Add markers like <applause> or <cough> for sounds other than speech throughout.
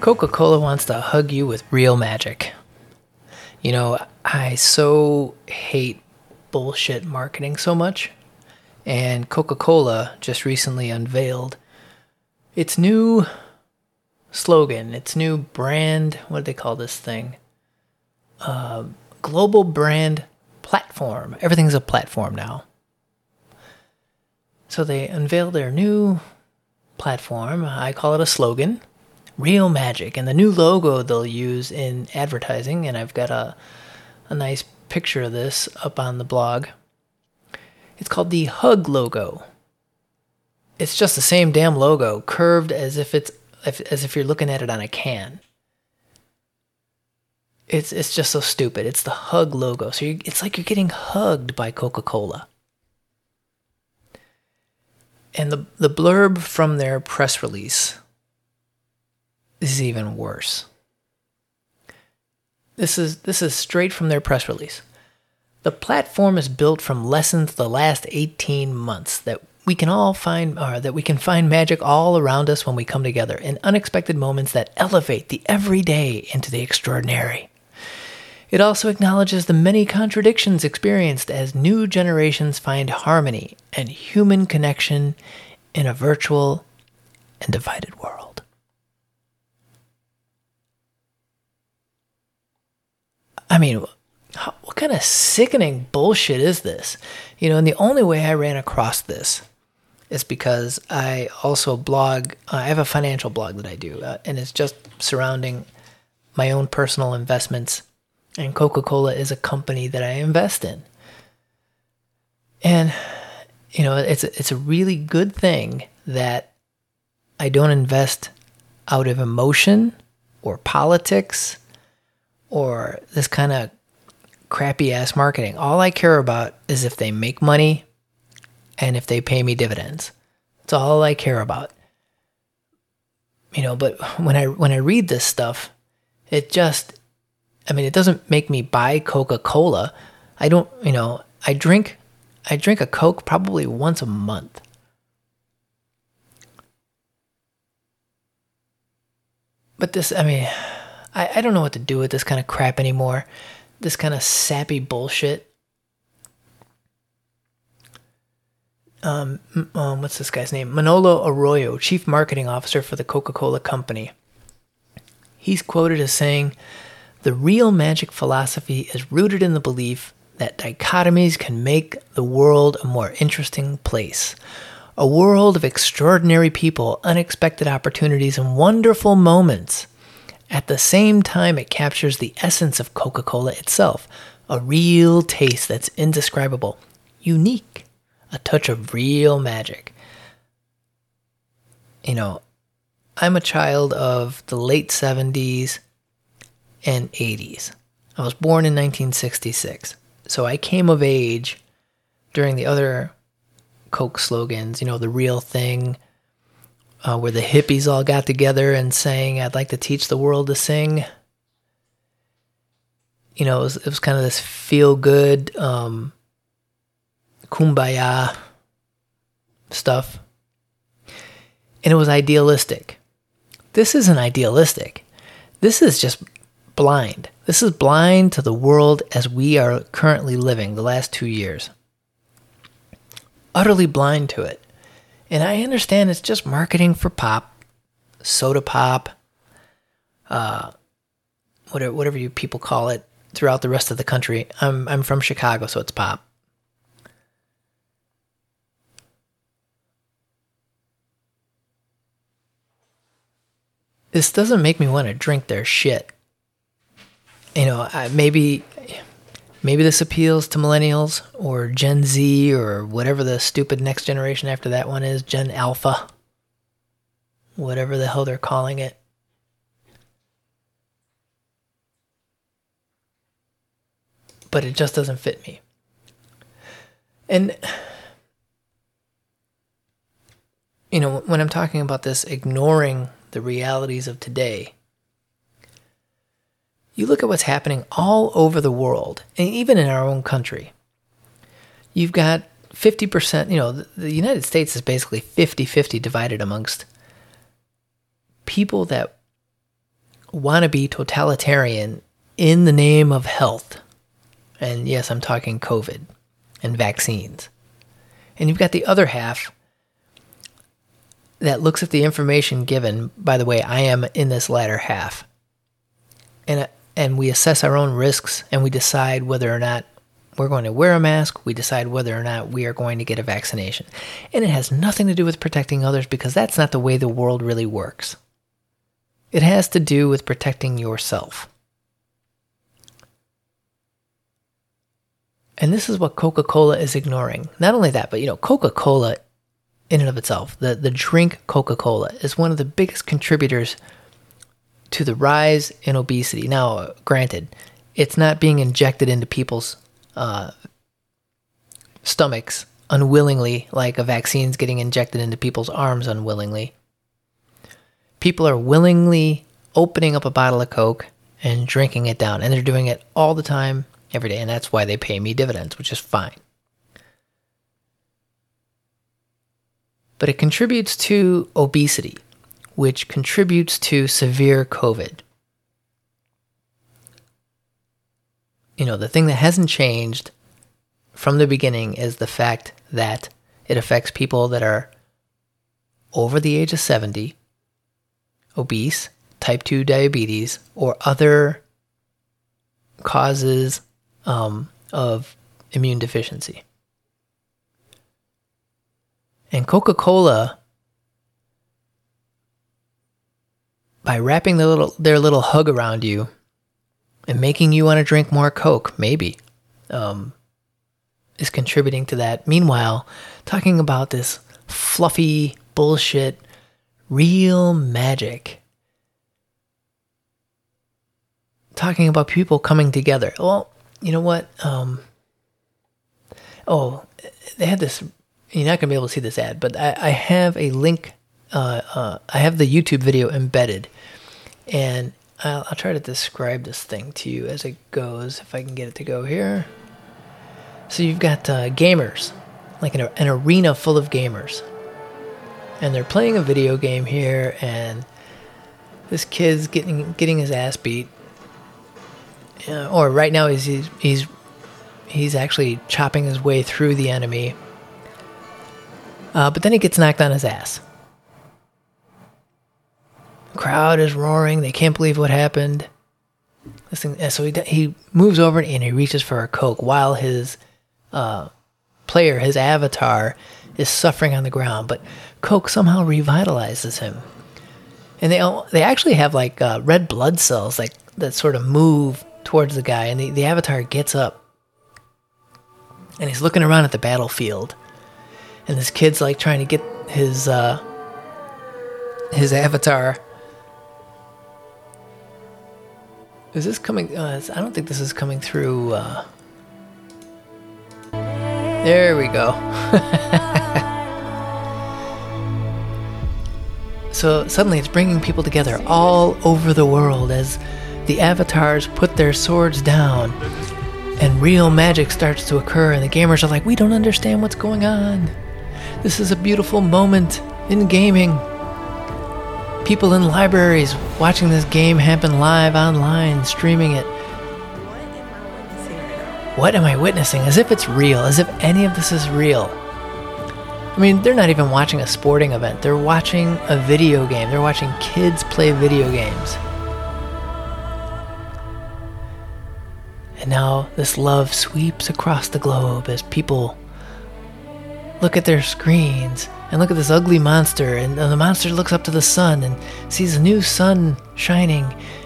Coca Cola wants to hug you with real magic. You know, I so hate bullshit marketing so much. And Coca Cola just recently unveiled its new slogan, its new brand. What do they call this thing? Uh, global brand platform. Everything's a platform now. So they unveiled their new platform. I call it a slogan real magic. And the new logo they'll use in advertising, and I've got a, a nice picture of this up on the blog. It's called the Hug logo. It's just the same damn logo, curved as if it's as if you're looking at it on a can. It's it's just so stupid. It's the Hug logo, so it's like you're getting hugged by Coca Cola. And the the blurb from their press release is even worse. This is this is straight from their press release. The platform is built from lessons the last 18 months that we can all find or that we can find magic all around us when we come together in unexpected moments that elevate the everyday into the extraordinary. It also acknowledges the many contradictions experienced as new generations find harmony and human connection in a virtual and divided world. I mean, what kind of sickening bullshit is this? You know, and the only way I ran across this is because I also blog. Uh, I have a financial blog that I do, uh, and it's just surrounding my own personal investments. And Coca Cola is a company that I invest in. And, you know, it's it's a really good thing that I don't invest out of emotion or politics or this kind of crappy ass marketing. All I care about is if they make money and if they pay me dividends. It's all I care about. You know, but when I when I read this stuff, it just I mean, it doesn't make me buy Coca-Cola. I don't, you know, I drink I drink a Coke probably once a month. But this, I mean, I, I don't know what to do with this kind of crap anymore. This kind of sappy bullshit. Um, um, what's this guy's name? Manolo Arroyo, Chief Marketing Officer for the Coca Cola Company. He's quoted as saying, The real magic philosophy is rooted in the belief that dichotomies can make the world a more interesting place. A world of extraordinary people, unexpected opportunities, and wonderful moments. At the same time, it captures the essence of Coca Cola itself a real taste that's indescribable, unique, a touch of real magic. You know, I'm a child of the late 70s and 80s. I was born in 1966. So I came of age during the other Coke slogans, you know, the real thing, uh, where the hippies all got together and sang, I'd like to teach the world to sing. You know, it was, it was kind of this feel good, um, kumbaya stuff. And it was idealistic. This isn't idealistic. This is just blind. This is blind to the world as we are currently living the last two years. Utterly blind to it. And I understand it's just marketing for pop, soda pop, uh, whatever, whatever you people call it throughout the rest of the country. I'm, I'm from Chicago, so it's pop. This doesn't make me want to drink their shit. You know, maybe Maybe this appeals to millennials or Gen Z or whatever the stupid next generation after that one is, Gen Alpha. Whatever the hell they're calling it. But it just doesn't fit me. And, you know, when I'm talking about this, ignoring the realities of today, you look at what's happening all over the world, and even in our own country. You've got 50%, you know, the United States is basically 50 50 divided amongst people that want to be totalitarian in the name of health. And yes, I'm talking COVID and vaccines. And you've got the other half that looks at the information given. By the way, I am in this latter half. And, and we assess our own risks and we decide whether or not we're going to wear a mask. We decide whether or not we are going to get a vaccination. And it has nothing to do with protecting others because that's not the way the world really works. It has to do with protecting yourself. And this is what Coca Cola is ignoring. Not only that, but you know, Coca Cola in and of itself, the, the drink Coca Cola, is one of the biggest contributors to the rise in obesity. Now, granted, it's not being injected into people's uh, stomachs unwillingly, like a vaccine's getting injected into people's arms unwillingly. People are willingly opening up a bottle of Coke and drinking it down, and they're doing it all the time, every day, and that's why they pay me dividends, which is fine. But it contributes to obesity, which contributes to severe COVID. you know, the thing that hasn't changed from the beginning is the fact that it affects people that are over the age of 70, obese, type 2 diabetes, or other causes um, of immune deficiency. And Coca Cola, by wrapping their little, their little hug around you, and making you want to drink more Coke, maybe, um, is contributing to that. Meanwhile, talking about this fluffy bullshit, real magic. Talking about people coming together. Well, you know what? Um, oh, they had this. You're not going to be able to see this ad, but I, I have a link. Uh, uh, I have the YouTube video embedded. And I'll, I'll try to describe this thing to you as it goes, if I can get it to go here. So you've got uh, gamers, like an, an arena full of gamers. And they're playing a video game here, and this kid's getting getting his ass beat. Uh, or right now he's, he's he's he's actually chopping his way through the enemy. Uh, but then he gets knocked on his ass crowd is roaring. They can't believe what happened. So he, he moves over and he reaches for a Coke while his uh, player, his avatar, is suffering on the ground. But Coke somehow revitalizes him. And they they actually have like uh, red blood cells like that sort of move towards the guy. And the, the avatar gets up and he's looking around at the battlefield. And this kid's like trying to get his uh, his avatar Is this coming? Uh, I don't think this is coming through. Uh... There we go. <laughs> so suddenly it's bringing people together all over the world as the avatars put their swords down and real magic starts to occur, and the gamers are like, We don't understand what's going on. This is a beautiful moment in gaming people in libraries watching this game happen live online, streaming it. What am I witnessing? As if it's real, as if any of this is real. I mean, they're not even watching a sporting event, they're watching a video game. They're watching kids play video games. And now this love sweeps across the globe as people look at their screens and look at this ugly monster. And the monster looks up to the sun and sees a new sun shining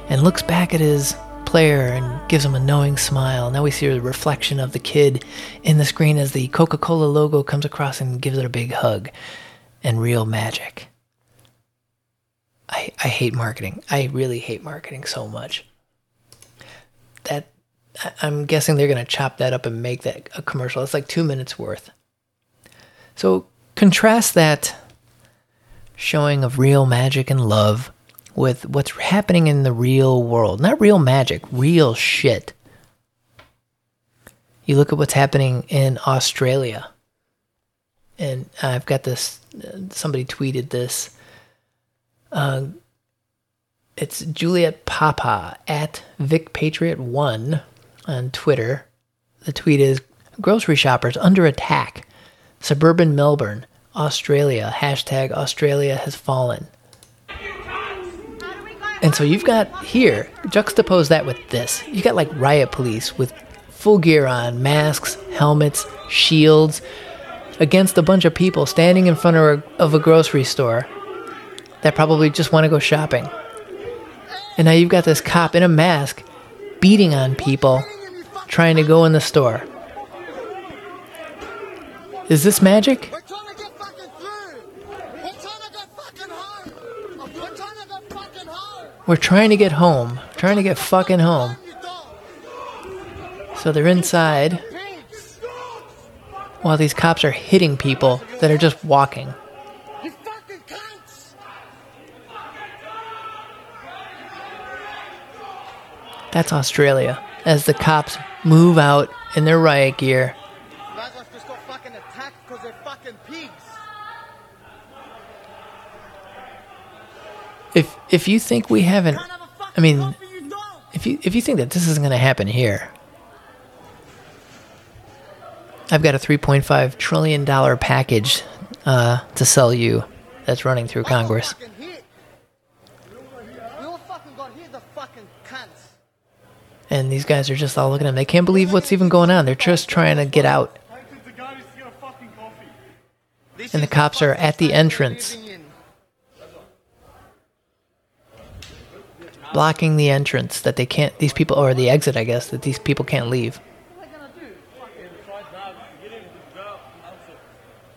and looks back at his player and gives him a knowing smile. Now we see the reflection of the kid in the screen as the Coca Cola logo comes across and gives it a big hug. And real magic. I, I hate marketing. I really hate marketing so much. That I'm guessing they're going to chop that up and make that a commercial. It's like two minutes worth. So contrast that showing of real magic and love with what's happening in the real world. Not real magic, real shit. You look at what's happening in Australia. And I've got this, somebody tweeted this. Uh, it's Juliet Papa at VicPatriot1 on Twitter. The tweet is Grocery shoppers under attack. Suburban Melbourne, Australia. Hashtag Australia has fallen. And so you've got here, juxtapose that with this. You got like riot police with full gear on, masks, helmets, shields, against a bunch of people standing in front of a, of a grocery store that probably just want to go shopping. And now you've got this cop in a mask beating on people trying to go in the store. Is this magic? We're trying to get fucking through. We're trying to get fucking home. We're trying to get fucking home. We're trying to get home. Trying to get fucking home. You dog. So they're inside while these cops are hitting people that are just walking. You fucking cunts. That's Australia. As the cops move out in their riot gear. Wildlife just got fucking attacked because they're fucking pigs. If if you think we haven't Can't have a fucking I mean coffee, you dog. if you if you think that this isn't going to happen here. I've got a 3.5 trillion dollar package uh, to sell you that's running through Congress. fucking hit. We all fucking got hit, the fucking cunts. And these guys are just all looking at them. They can't believe what's even going on. They're just trying to get out. the guy needs to get a fucking coffee. This And the cops are at the entrance. living in. Blocking the entrance that they can't these people or the exit i guess that these people can't leave What are they gonna do? Fucking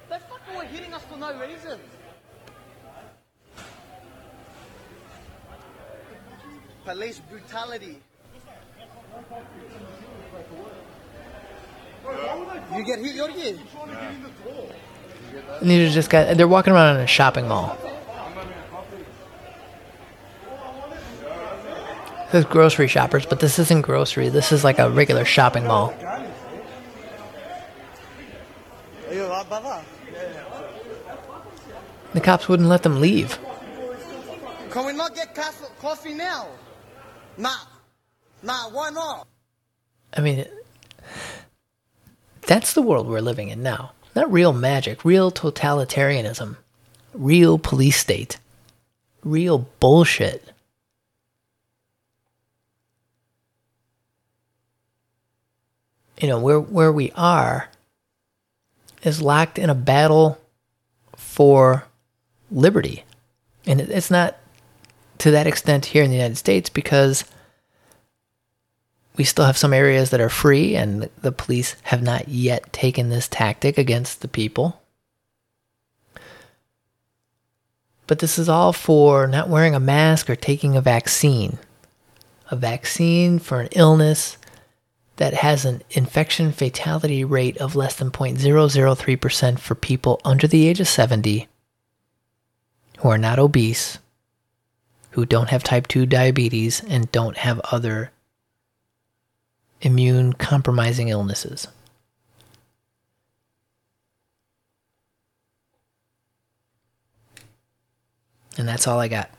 They fucking were hitting us for no reason. Police brutality. You get hit, you're hit. and these are just guys they're walking around in a shopping mall this grocery shoppers but this isn't grocery this is like a regular shopping mall Are you alright, brother? the cops wouldn't let them leave Can we not get coffee, coffee now? Nah. Nah, why not? i mean that's the world we're living in now not real magic real totalitarianism real police state real bullshit you know where where we are is locked in a battle for liberty. And it's not to that extent here in the United States because we still have some areas that are free and the police have not yet taken this tactic against the people. But this is all for not wearing a mask or taking a vaccine. A vaccine for an illness that has an infection fatality rate of less than 0.003% for people under the age of 70 who are not obese, who don't have type 2 diabetes, and don't have other immune compromising illnesses. And that's all I got.